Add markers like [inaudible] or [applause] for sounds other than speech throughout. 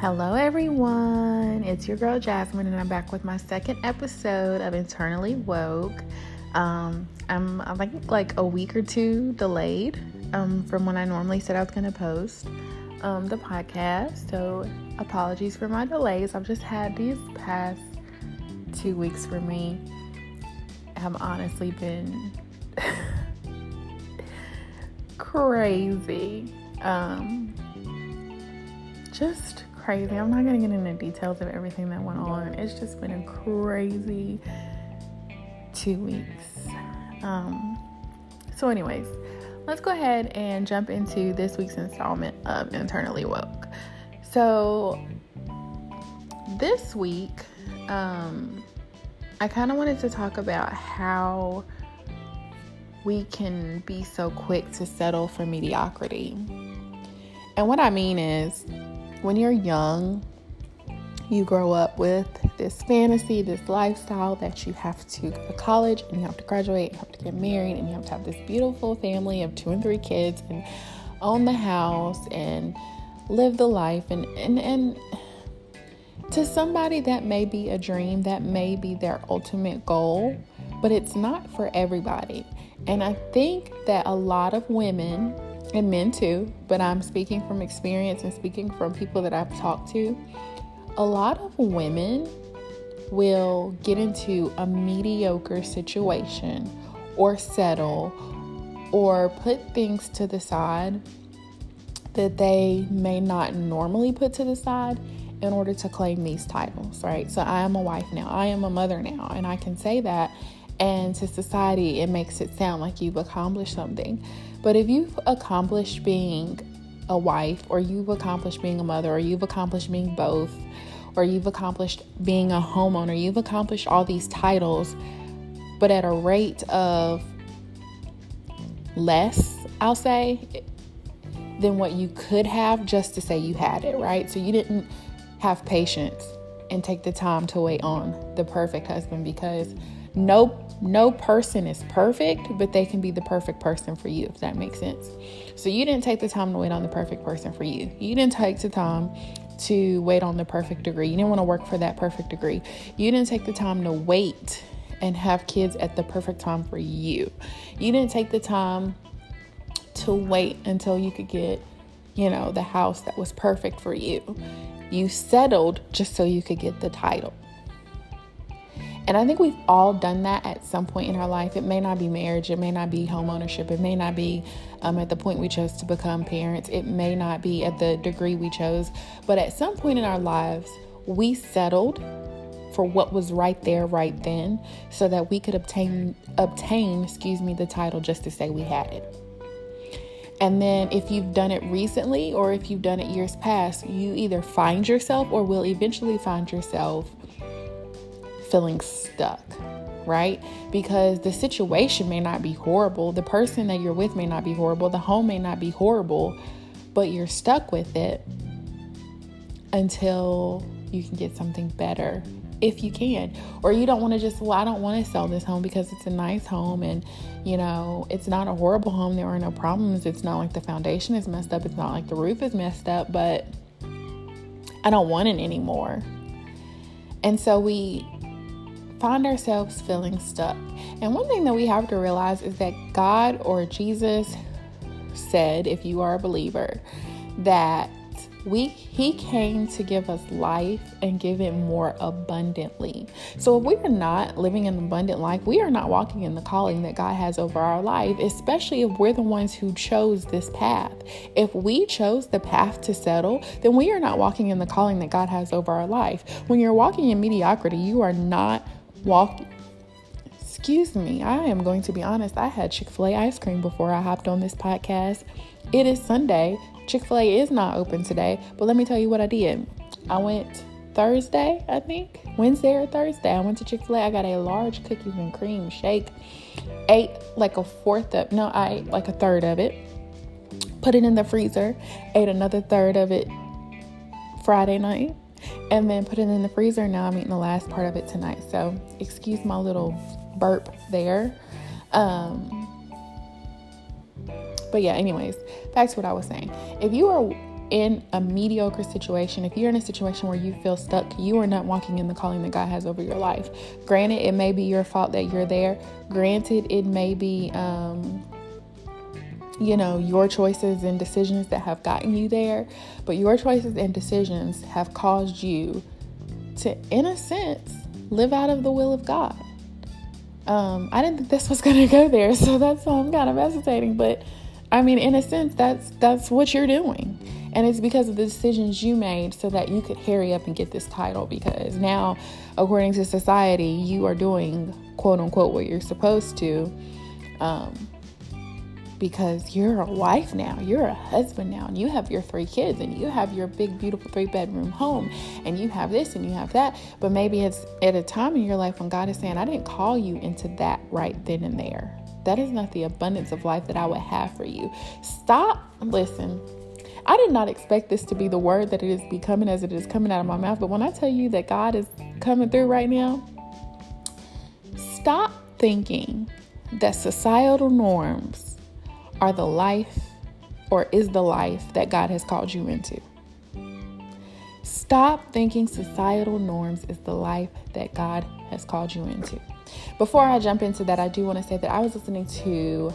Hello, everyone. It's your girl Jasmine, and I'm back with my second episode of Internally Woke. Um, I'm, I think like a week or two delayed um, from when I normally said I was going to post um, the podcast. So, apologies for my delays. I've just had these past two weeks for me have honestly been [laughs] crazy. Um, just crazy. I'm not gonna get into details of everything that went on. It's just been a crazy two weeks. Um, so, anyways, let's go ahead and jump into this week's installment of Internally Woke. So, this week, um, I kind of wanted to talk about how we can be so quick to settle for mediocrity. And what I mean is, when you're young, you grow up with this fantasy, this lifestyle that you have to go to college and you have to graduate, and you have to get married, and you have to have this beautiful family of two and three kids and own the house and live the life. And, and, and to somebody, that may be a dream, that may be their ultimate goal, but it's not for everybody. And I think that a lot of women and men too, but I'm speaking from experience and speaking from people that I've talked to. A lot of women will get into a mediocre situation or settle or put things to the side that they may not normally put to the side in order to claim these titles, right? So I am a wife now, I am a mother now, and I can say that. And to society, it makes it sound like you've accomplished something. But if you've accomplished being a wife, or you've accomplished being a mother, or you've accomplished being both, or you've accomplished being a homeowner, you've accomplished all these titles, but at a rate of less, I'll say, than what you could have just to say you had it, right? So you didn't have patience and take the time to wait on the perfect husband because no no person is perfect, but they can be the perfect person for you, if that makes sense. So you didn't take the time to wait on the perfect person for you. You didn't take the time to wait on the perfect degree. You didn't want to work for that perfect degree. You didn't take the time to wait and have kids at the perfect time for you. You didn't take the time to wait until you could get, you know, the house that was perfect for you. You settled just so you could get the title. And I think we've all done that at some point in our life. It may not be marriage, it may not be home ownership, it may not be um, at the point we chose to become parents, it may not be at the degree we chose, but at some point in our lives, we settled for what was right there right then so that we could obtain obtain excuse me the title just to say we had it and then if you've done it recently or if you've done it years past you either find yourself or will eventually find yourself feeling stuck, right? Because the situation may not be horrible, the person that you're with may not be horrible, the home may not be horrible, but you're stuck with it until you can get something better if you can. Or you don't want to just well i don't want to sell this home because it's a nice home and you know it's not a horrible home. There are no problems. It's not like the foundation is messed up. It's not like the roof is messed up but i don't want it anymore. And so we find ourselves feeling stuck. And one thing that we have to realize is that God or Jesus said, if you are a believer, that we he came to give us life and give it more abundantly. So if we are not living an abundant life, we are not walking in the calling that God has over our life, especially if we're the ones who chose this path. If we chose the path to settle, then we are not walking in the calling that God has over our life. When you're walking in mediocrity, you are not walk excuse me i am going to be honest i had chick-fil-a ice cream before i hopped on this podcast. It is sunday. Chick-fil-a is not open today but let me tell you what i did. I went thursday i think wednesday or thursday i went to chick-fil-a i got a large cookies and cream shake ate like a fourth of no i ate like a third of it put it in the freezer ate another third of it friday night and then put it in the freezer. Now I'm eating the last part of it tonight. So excuse my little burp there. Um, but yeah, anyways, back to what I was saying. If you are in a mediocre situation, if you're in a situation where you feel stuck, you are not walking in the calling that God has over your life. Granted, it may be your fault that you're there. Granted, it may be, um, you know, your choices and decisions that have gotten you there, but your choices and decisions have caused you to, in a sense, live out of the will of God. Um, I didn't think this was going to go there, so that's why I'm kind of hesitating. But I mean, in a sense, that's that's what you're doing. And it's because of the decisions you made so that you could hurry up and get this title. Because now, according to society, you are doing quote unquote what you're supposed to. Um, because you're a wife now, you're a husband now, and you have your three kids, and you have your big, beautiful three bedroom home, and you have this and you have that. But maybe it's at a time in your life when God is saying, I didn't call you into that right then and there. That is not the abundance of life that I would have for you. Stop, listen. I did not expect this to be the word that it is becoming as it is coming out of my mouth. But when I tell you that God is coming through right now, stop thinking that societal norms are the life or is the life that God has called you into. Stop thinking societal norms is the life that God has called you into. Before I jump into that, I do want to say that I was listening to,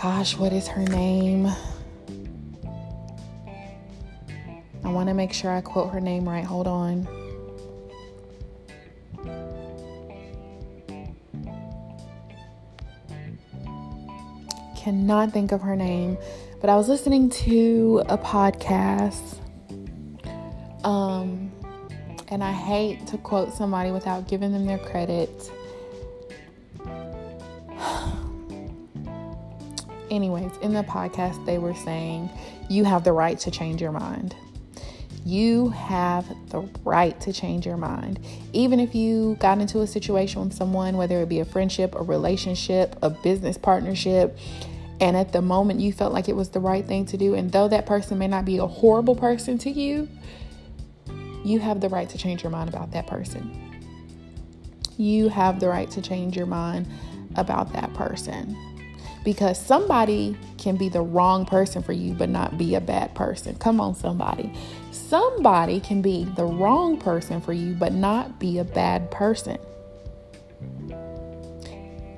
gosh, what is her name? I want to make sure I quote her name right. Hold on. Cannot think of her name, but I was listening to a podcast. Um, and I hate to quote somebody without giving them their credit. [sighs] Anyways, in the podcast, they were saying you have the right to change your mind. You have the right to change your mind. Even if you got into a situation with someone, whether it be a friendship, a relationship, a business partnership, and at the moment you felt like it was the right thing to do, and though that person may not be a horrible person to you, you have the right to change your mind about that person. You have the right to change your mind about that person because somebody can be the wrong person for you but not be a bad person. Come on, somebody. Somebody can be the wrong person for you but not be a bad person.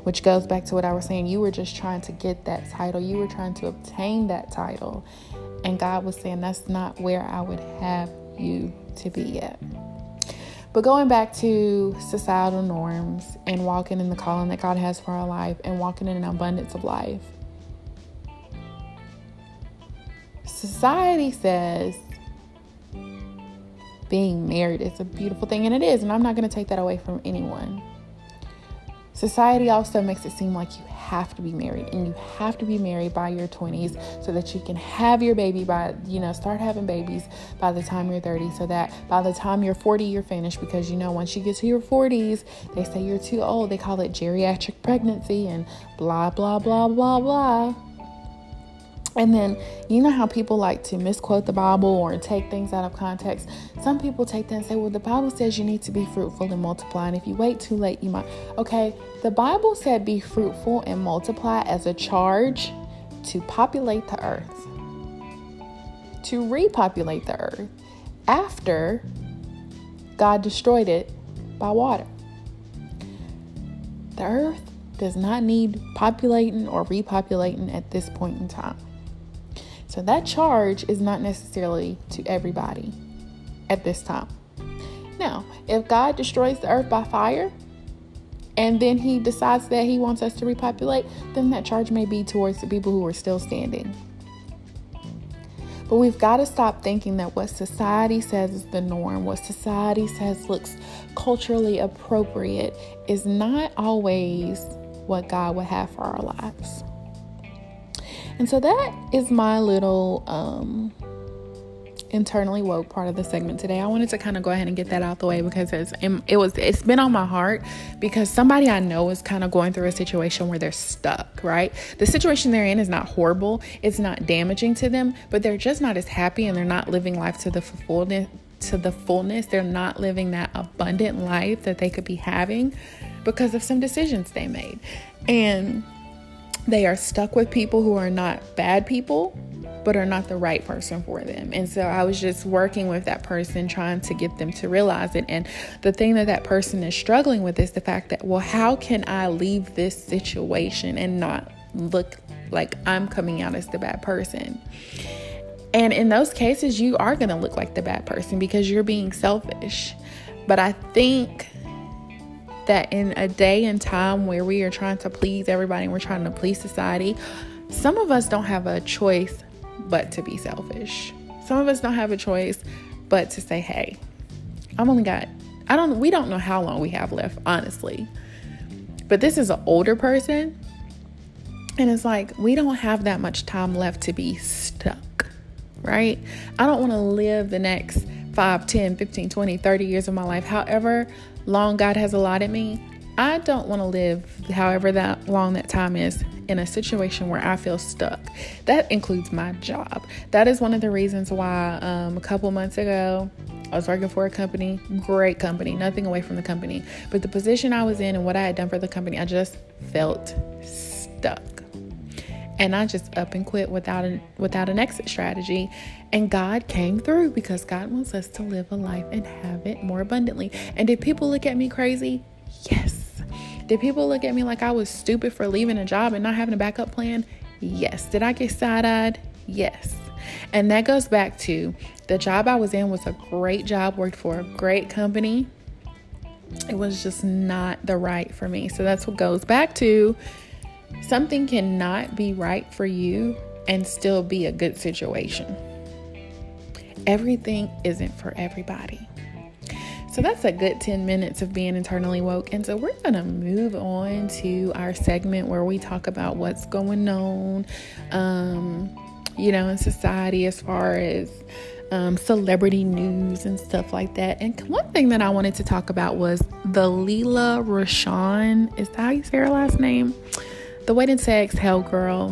Which goes back to what I was saying. You were just trying to get that title, you were trying to obtain that title. And God was saying, That's not where I would have you to be yet. But going back to societal norms and walking in the calling that God has for our life and walking in an abundance of life, society says being married is a beautiful thing, and it is, and I'm not going to take that away from anyone. Society also makes it seem like you have to be married and you have to be married by your 20s so that you can have your baby by, you know, start having babies by the time you're 30 so that by the time you're 40, you're finished because, you know, once you get to your 40s, they say you're too old. They call it geriatric pregnancy and blah, blah, blah, blah, blah. And then, you know how people like to misquote the Bible or take things out of context? Some people take that and say, well, the Bible says you need to be fruitful and multiply. And if you wait too late, you might. Okay, the Bible said be fruitful and multiply as a charge to populate the earth, to repopulate the earth after God destroyed it by water. The earth does not need populating or repopulating at this point in time. So that charge is not necessarily to everybody at this time. Now, if God destroys the earth by fire and then he decides that he wants us to repopulate, then that charge may be towards the people who are still standing. But we've got to stop thinking that what society says is the norm, what society says looks culturally appropriate, is not always what God would have for our lives. And so that is my little um, internally woke part of the segment today. I wanted to kind of go ahead and get that out the way because it's it was it's been on my heart because somebody I know is kind of going through a situation where they're stuck, right? The situation they're in is not horrible, it's not damaging to them, but they're just not as happy and they're not living life to the fullness to the fullness. They're not living that abundant life that they could be having because of some decisions they made. And they are stuck with people who are not bad people, but are not the right person for them. And so I was just working with that person, trying to get them to realize it. And the thing that that person is struggling with is the fact that, well, how can I leave this situation and not look like I'm coming out as the bad person? And in those cases, you are going to look like the bad person because you're being selfish. But I think that in a day and time where we are trying to please everybody and we're trying to please society, some of us don't have a choice but to be selfish. Some of us don't have a choice but to say, hey, I've only got, I don't, we don't know how long we have left, honestly. But this is an older person. And it's like, we don't have that much time left to be stuck, right? I don't want to live the next 5, 10, 15, 20, 30 years of my life, however long God has allotted me. I don't want to live however that long that time is in a situation where I feel stuck. That includes my job. That is one of the reasons why um, a couple months ago I was working for a company, great company, nothing away from the company, but the position I was in and what I had done for the company, I just felt stuck. And I just up and quit without an without an exit strategy. And God came through because God wants us to live a life and have it more abundantly. And did people look at me crazy? Yes. Did people look at me like I was stupid for leaving a job and not having a backup plan? Yes. Did I get side eyed? Yes. And that goes back to the job I was in was a great job, worked for a great company. It was just not the right for me. So that's what goes back to something cannot be right for you and still be a good situation. Everything isn't for everybody. So that's a good 10 minutes of being internally woke. And so we're going to move on to our segment where we talk about what's going on, um, you know, in society as far as um, celebrity news and stuff like that. And one thing that I wanted to talk about was the Lela Rochon. Is that how you say her last name? The Waiting to Exhale girl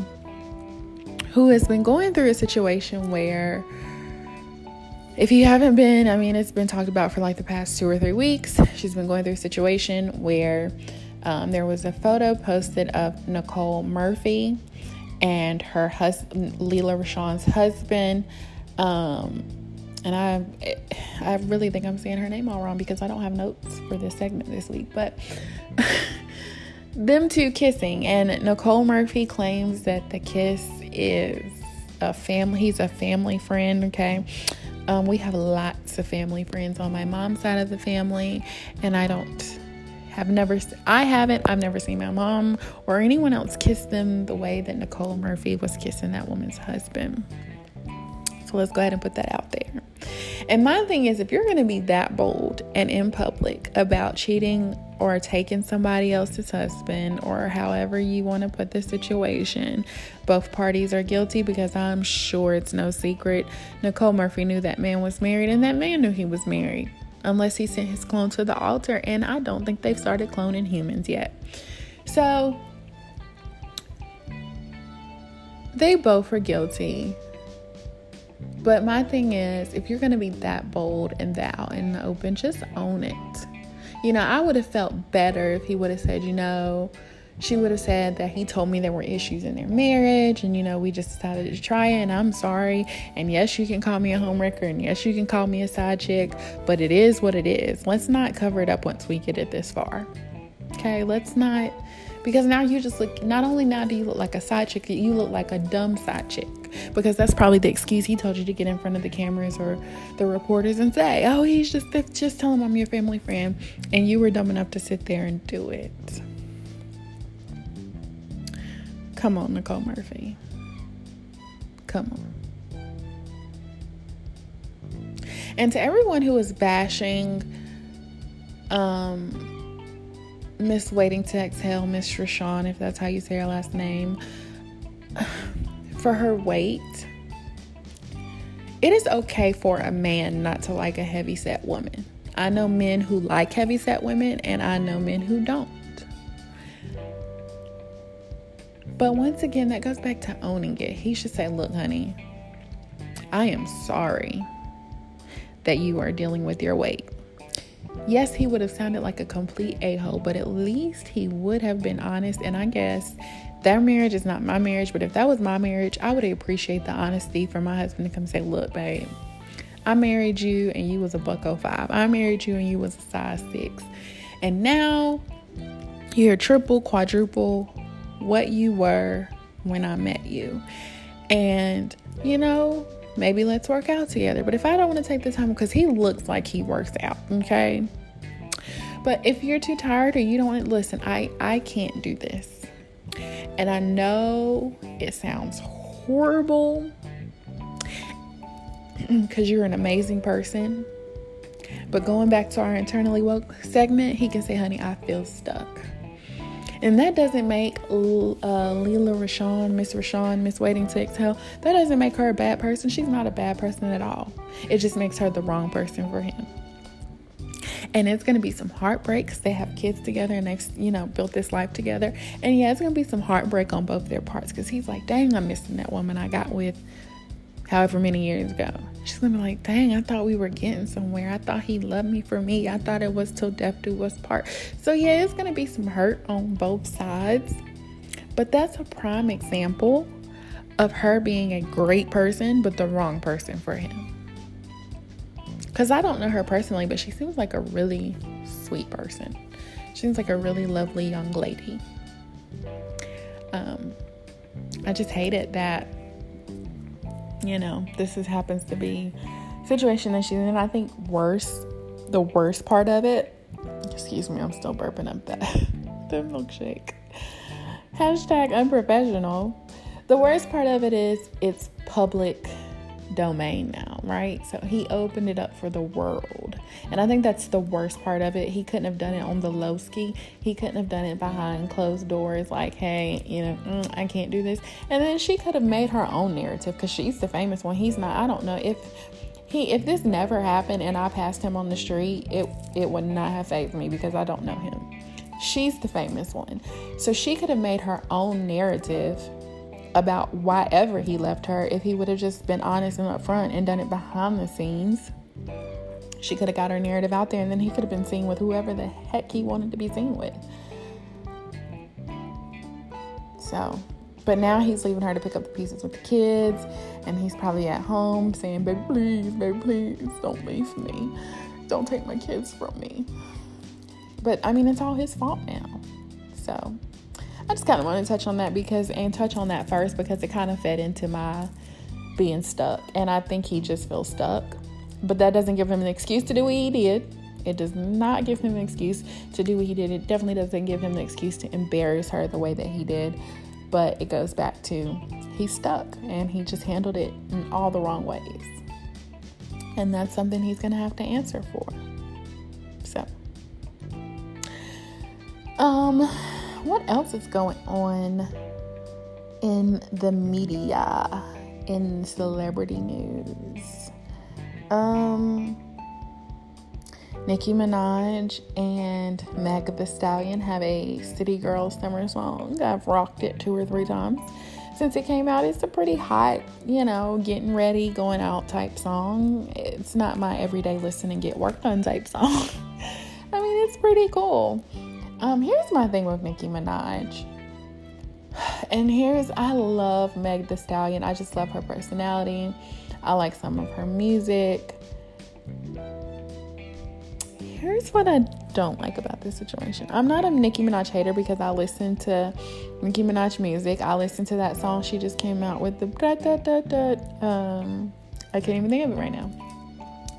who has been going through a situation where if you haven't been, I mean, it's been talked about for like the past two or three weeks. She's been going through a situation where um, there was a photo posted of Nicole Murphy and her husband, Lela Rochon's husband. Um, and I, I really think I'm saying her name all wrong because I don't have notes for this segment this week. But [laughs] them two kissing, and Nicole Murphy claims that the kiss is a family. He's a family friend. Okay, um, we have lots of family friends on my mom's side of the family, and I don't have never, I haven't, I've never seen my mom or anyone else kiss them the way that Nicole Murphy was kissing that woman's husband. So let's go ahead and put that out there. And my thing is, if you're going to be that bold and in public about cheating or taking somebody else's husband or however you want to put the situation, both parties are guilty because I'm sure it's no secret. Nicole Murphy knew that man was married and that man knew he was married. Unless he sent his clone to the altar, and I don't think they've started cloning humans yet. So, they both are guilty. But my thing is, if you're going to be that bold and that out in the open, just own it. You know, I would have felt better if he would have said, you know, she would have said that he told me there were issues in their marriage and you know we just decided to try it and i'm sorry. And yes you can call me a homewrecker and yes you can call me a side chick but it is what it is. Let's not cover it up once we get it this far. Okay? Let's not because now you just look, not only now do you look like a side chick, you look like a dumb side chick. Because that's probably the excuse he told you to get in front of the cameras or the reporters and say, oh, he's just, just tell him I'm your family friend. And you were dumb enough to sit there and do it. Come on, Nicole Murphy. Come on. And to everyone who is bashing, um, Miss Waiting to Exhale, Miss Rochon, if that's how you say her last name, [sighs] for her weight. It is okay for a man not to like a heavy set woman. I know men who like heavy set women, and I know men who don't. But once again, that goes back to owning it. He should say, Look, honey, I am sorry that you are dealing with your weight. Yes, he would have sounded like a complete a hole, but at least he would have been honest. And I guess their marriage is not my marriage, but if that was my marriage, I would appreciate the honesty for my husband to come say, Look, babe, I married you and you was a buck 05. I married you and you was a size six. And now you're triple, quadruple what you were when I met you. And, you know, maybe let's work out together. But if I don't want to take the time, because he looks like he works out, okay? But if you're too tired or you don't want to listen, I, I can't do this. And I know it sounds horrible [clears throat] because you're an amazing person. But going back to our internally woke segment, he can say, honey, I feel stuck. And that doesn't make uh, Lela Rochon, Miss Rochon, Miss Waiting to Exhale, that doesn't make her a bad person. She's not a bad person at all. It just makes her the wrong person for him. And it's going to be some heartbreak because they have kids together and they've, you know, built this life together. And yeah, it's going to be some heartbreak on both their parts because he's like, dang, I'm missing that woman I got with however many years ago. She's gonna be like, dang, I thought we were getting somewhere. I thought he loved me for me. I thought it was till death do us part. So yeah, it's gonna be some hurt on both sides. But that's a prime example of her being a great person, but the wrong person for him. Because I don't know her personally, but she seems like a really sweet person. She seems like a really lovely young lady. Um, I just hate it that you know, this is happens to be situation that she's in. I think worse, the worst part of it, excuse me, I'm still burping up that [laughs] the milkshake. Hashtag unprofessional. The worst part of it is it's public domain now, right? So he opened it up for the world. And I think that's the worst part of it. He couldn't have done it on the low ski. He couldn't have done it behind closed doors, like, hey, you know, mm, I can't do this. And then she could have made her own narrative because she's the famous one. He's not. I don't know if he if this never happened and I passed him on the street, it it would not have fazed me because I don't know him. She's the famous one. So she could have made her own narrative about why ever he left her if he would have just been honest and upfront and done it behind the scenes. She could have got her narrative out there and then he could have been seen with whoever the heck he wanted to be seen with. So, but now he's leaving her to pick up the pieces with the kids and he's probably at home saying, Baby, please, baby, please, don't leave me. Don't take my kids from me. But I mean, it's all his fault now. So, I just kind of want to touch on that because, and touch on that first because it kind of fed into my being stuck. And I think he just feels stuck. But that doesn't give him an excuse to do what he did. It does not give him an excuse to do what he did. It definitely doesn't give him an excuse to embarrass her the way that he did. But it goes back to he's stuck and he just handled it in all the wrong ways. And that's something he's going to have to answer for. So, um, what else is going on in the media, in celebrity news? Um, Nicki Minaj and Meg the Stallion have a City Girls summer song. I've rocked it two or three times since it came out. It's a pretty hot, you know, getting ready, going out type song. It's not my everyday listen and get work done type song. [laughs] I mean, it's pretty cool. Um, here's my thing with Nicki Minaj. [sighs] And here's I love Meg the Stallion. I just love her personality. I like some of her music. Here's what I don't like about this situation. I'm not a Nicki Minaj hater because I listen to Nicki Minaj music. I listen to that song she just came out with the da da da da. Um, I can't even think of it right now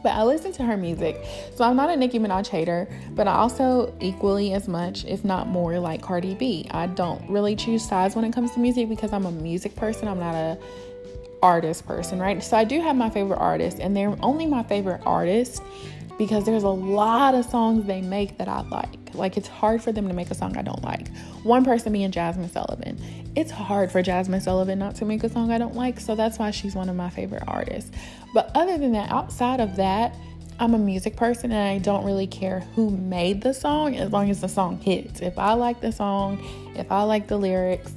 but I listen to her music. So I'm not a Nicki Minaj hater, but I also equally as much, if not more, like Cardi B. I don't really choose sides when it comes to music because I'm a music person. I'm not a artist person, right? So I do have my favorite artists, and they're only my favorite artists because there's a lot of songs they make that I like. Like it's hard for them to make a song I don't like. One person being Jazmine Sullivan. It's hard for Jazmine Sullivan not to make a song I don't like, so that's why she's one of my favorite artists. But other than that, outside of that, I'm a music person and I don't really care who made the song as long as the song hits. If I like the song, if I like the lyrics,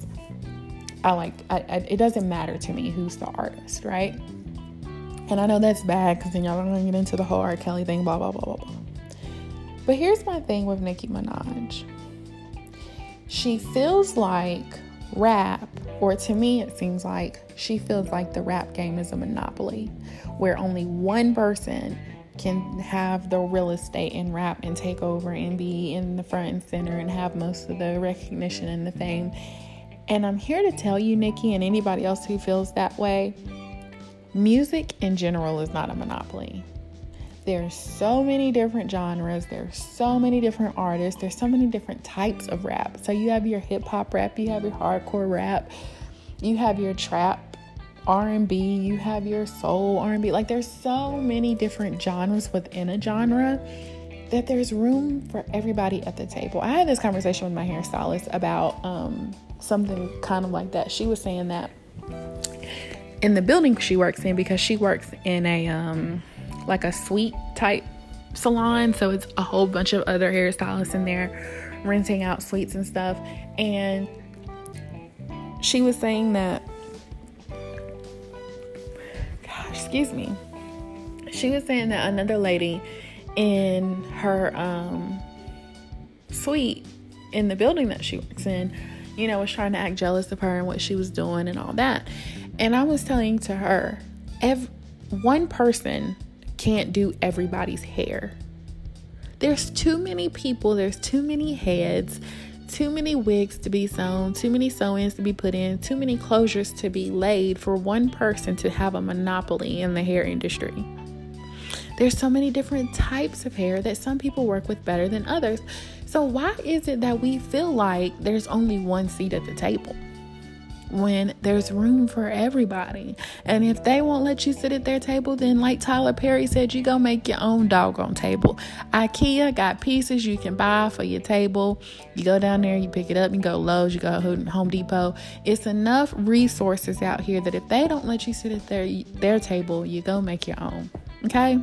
I like I, I, it doesn't matter to me who's the artist, right? And I know that's bad because then y'all are gonna get into the whole R. Kelly thing, blah blah blah blah blah. But here's my thing with Nicki Minaj. She feels like rap, or to me, it seems like she feels like the rap game is a monopoly where only one person can have the real estate in rap and take over and be in the front and center and have most of the recognition and the fame. And I'm here to tell you, Nicki, and anybody else who feels that way music in general is not a monopoly. There's so many different genres, there's so many different artists, there's so many different types of rap. So you have your hip hop rap, you have your hardcore rap, you have your trap R&B, you have your soul R&B. Like there's so many different genres within a genre that there's room for everybody at the table. I had this conversation with my hairstylist about um, something kind of like that. She was saying that in the building she works in because she works in a um, like a suite type salon, so it's a whole bunch of other hairstylists in there renting out suites and stuff. And she was saying that excuse me. She was saying that another lady in her um, suite in the building that she works in, you know, was trying to act jealous of her and what she was doing and all that. And I was telling to her, ev- one person can't do everybody's hair. There's too many people, there's too many heads, too many wigs to be sewn, too many sew ins to be put in, too many closures to be laid for one person to have a monopoly in the hair industry. There's so many different types of hair that some people work with better than others. So, why is it that we feel like there's only one seat at the table? when there's room for everybody. And if they won't let you sit at their table, then like Tyler Perry said, you go make your own doggone table. IKEA got pieces you can buy for your table. You go down there, you pick it up, you go Lowe's, you go Home Depot. It's enough resources out here that if they don't let you sit at their their table, you go make your own. Okay?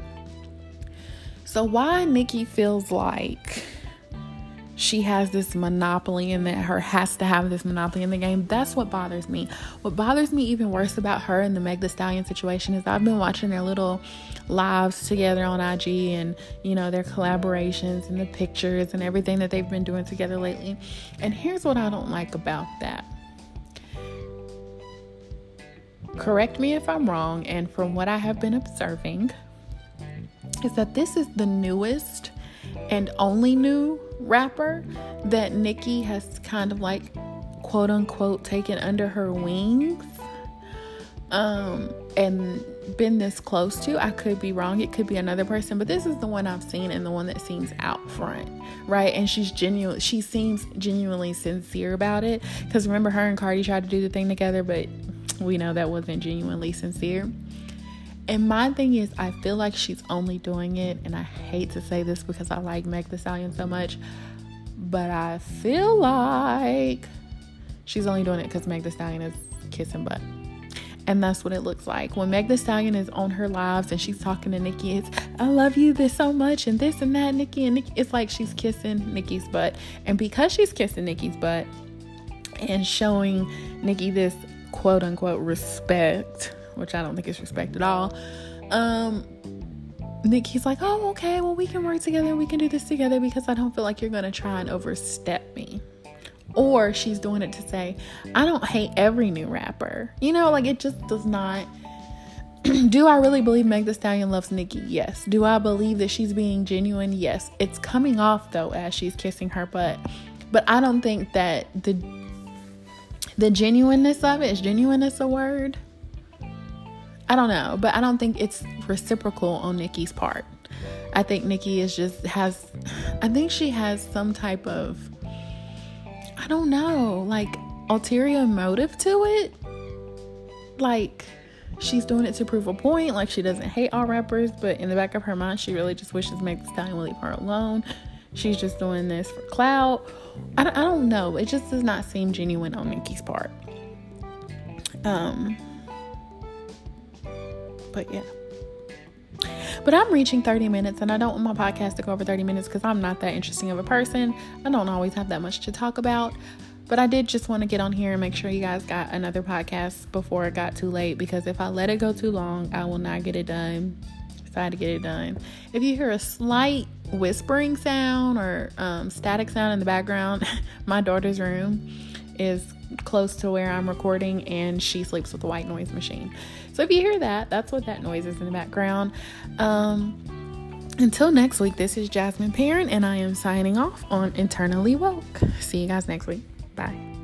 So why Nicki feels like she has this monopoly and that her has to have this monopoly in the game. That's what bothers me. What bothers me even worse about her and the Meg the Stallion situation is I've been watching their little lives together on IG and you know their collaborations and the pictures and everything that they've been doing together lately. And here's what I don't like about that. Correct me if I'm wrong, and from what I have been observing, is that this is the newest and only new rapper that Nicki has kind of like quote unquote taken under her wings um and been this close to. I could be wrong. It could be another person but this is the one i've seen and the one that seems out front right? And she's genuine she seems genuinely sincere about it. Because remember her and cardi tried to do the thing together but we know that wasn't genuinely sincere and my thing is, I feel like she's only doing it, and I hate to say this because I like Meg the Stallion so much, but I feel like she's only doing it because Meg the Stallion is kissing butt. And that's what it looks like. When Meg the Stallion is on her lives and she's talking to Nicki, it's I love you this so much and this and that, Nicki and Nicki. It's like she's kissing Nicki's butt. And because she's kissing Nicki's butt and showing Nicki this quote unquote respect which I don't think is respect at all. Um, Nick, he's like, oh, okay, well, we can work together. We can do this together because I don't feel like you're going to try and overstep me. Or she's doing it to say, I don't hate every new rapper. You know, like it just does not. [clears throat] do I really believe Meg the Stallion loves Nicki? Yes. Do I believe that she's being genuine? Yes. It's coming off though as she's kissing her butt. But I don't think that the the genuineness of it is genuineness a word? I don't know, but I don't think it's reciprocal on Nicki's part. I think Nicki is just has [sighs] I think she has some type of I don't know, like ulterior motive to it. Like she's doing it to prove a point, like she doesn't hate all rappers, but in the back of her mind she really just wishes Meg Thee Stallion would leave her alone. She's just doing this for clout. I, I don't know. It just does not seem genuine on Nicki's part. Um but yeah. But I'm reaching 30 minutes and I don't want my podcast to go over 30 minutes because I'm not that interesting of a person. I don't always have that much to talk about. But I did just want to get on here and make sure you guys got another podcast before it got too late because if I let it go too long, I will not get it done. So I had to get it done. If you hear a slight whispering sound or um, static sound in the background, [laughs] my daughter's room is close to where I'm recording, and she sleeps with a white noise machine. So if you hear that, that's what that noise is in the background. Um, until next week, this is Jasmine Parent, and I am signing off on Internally Woke. See you guys next week. Bye.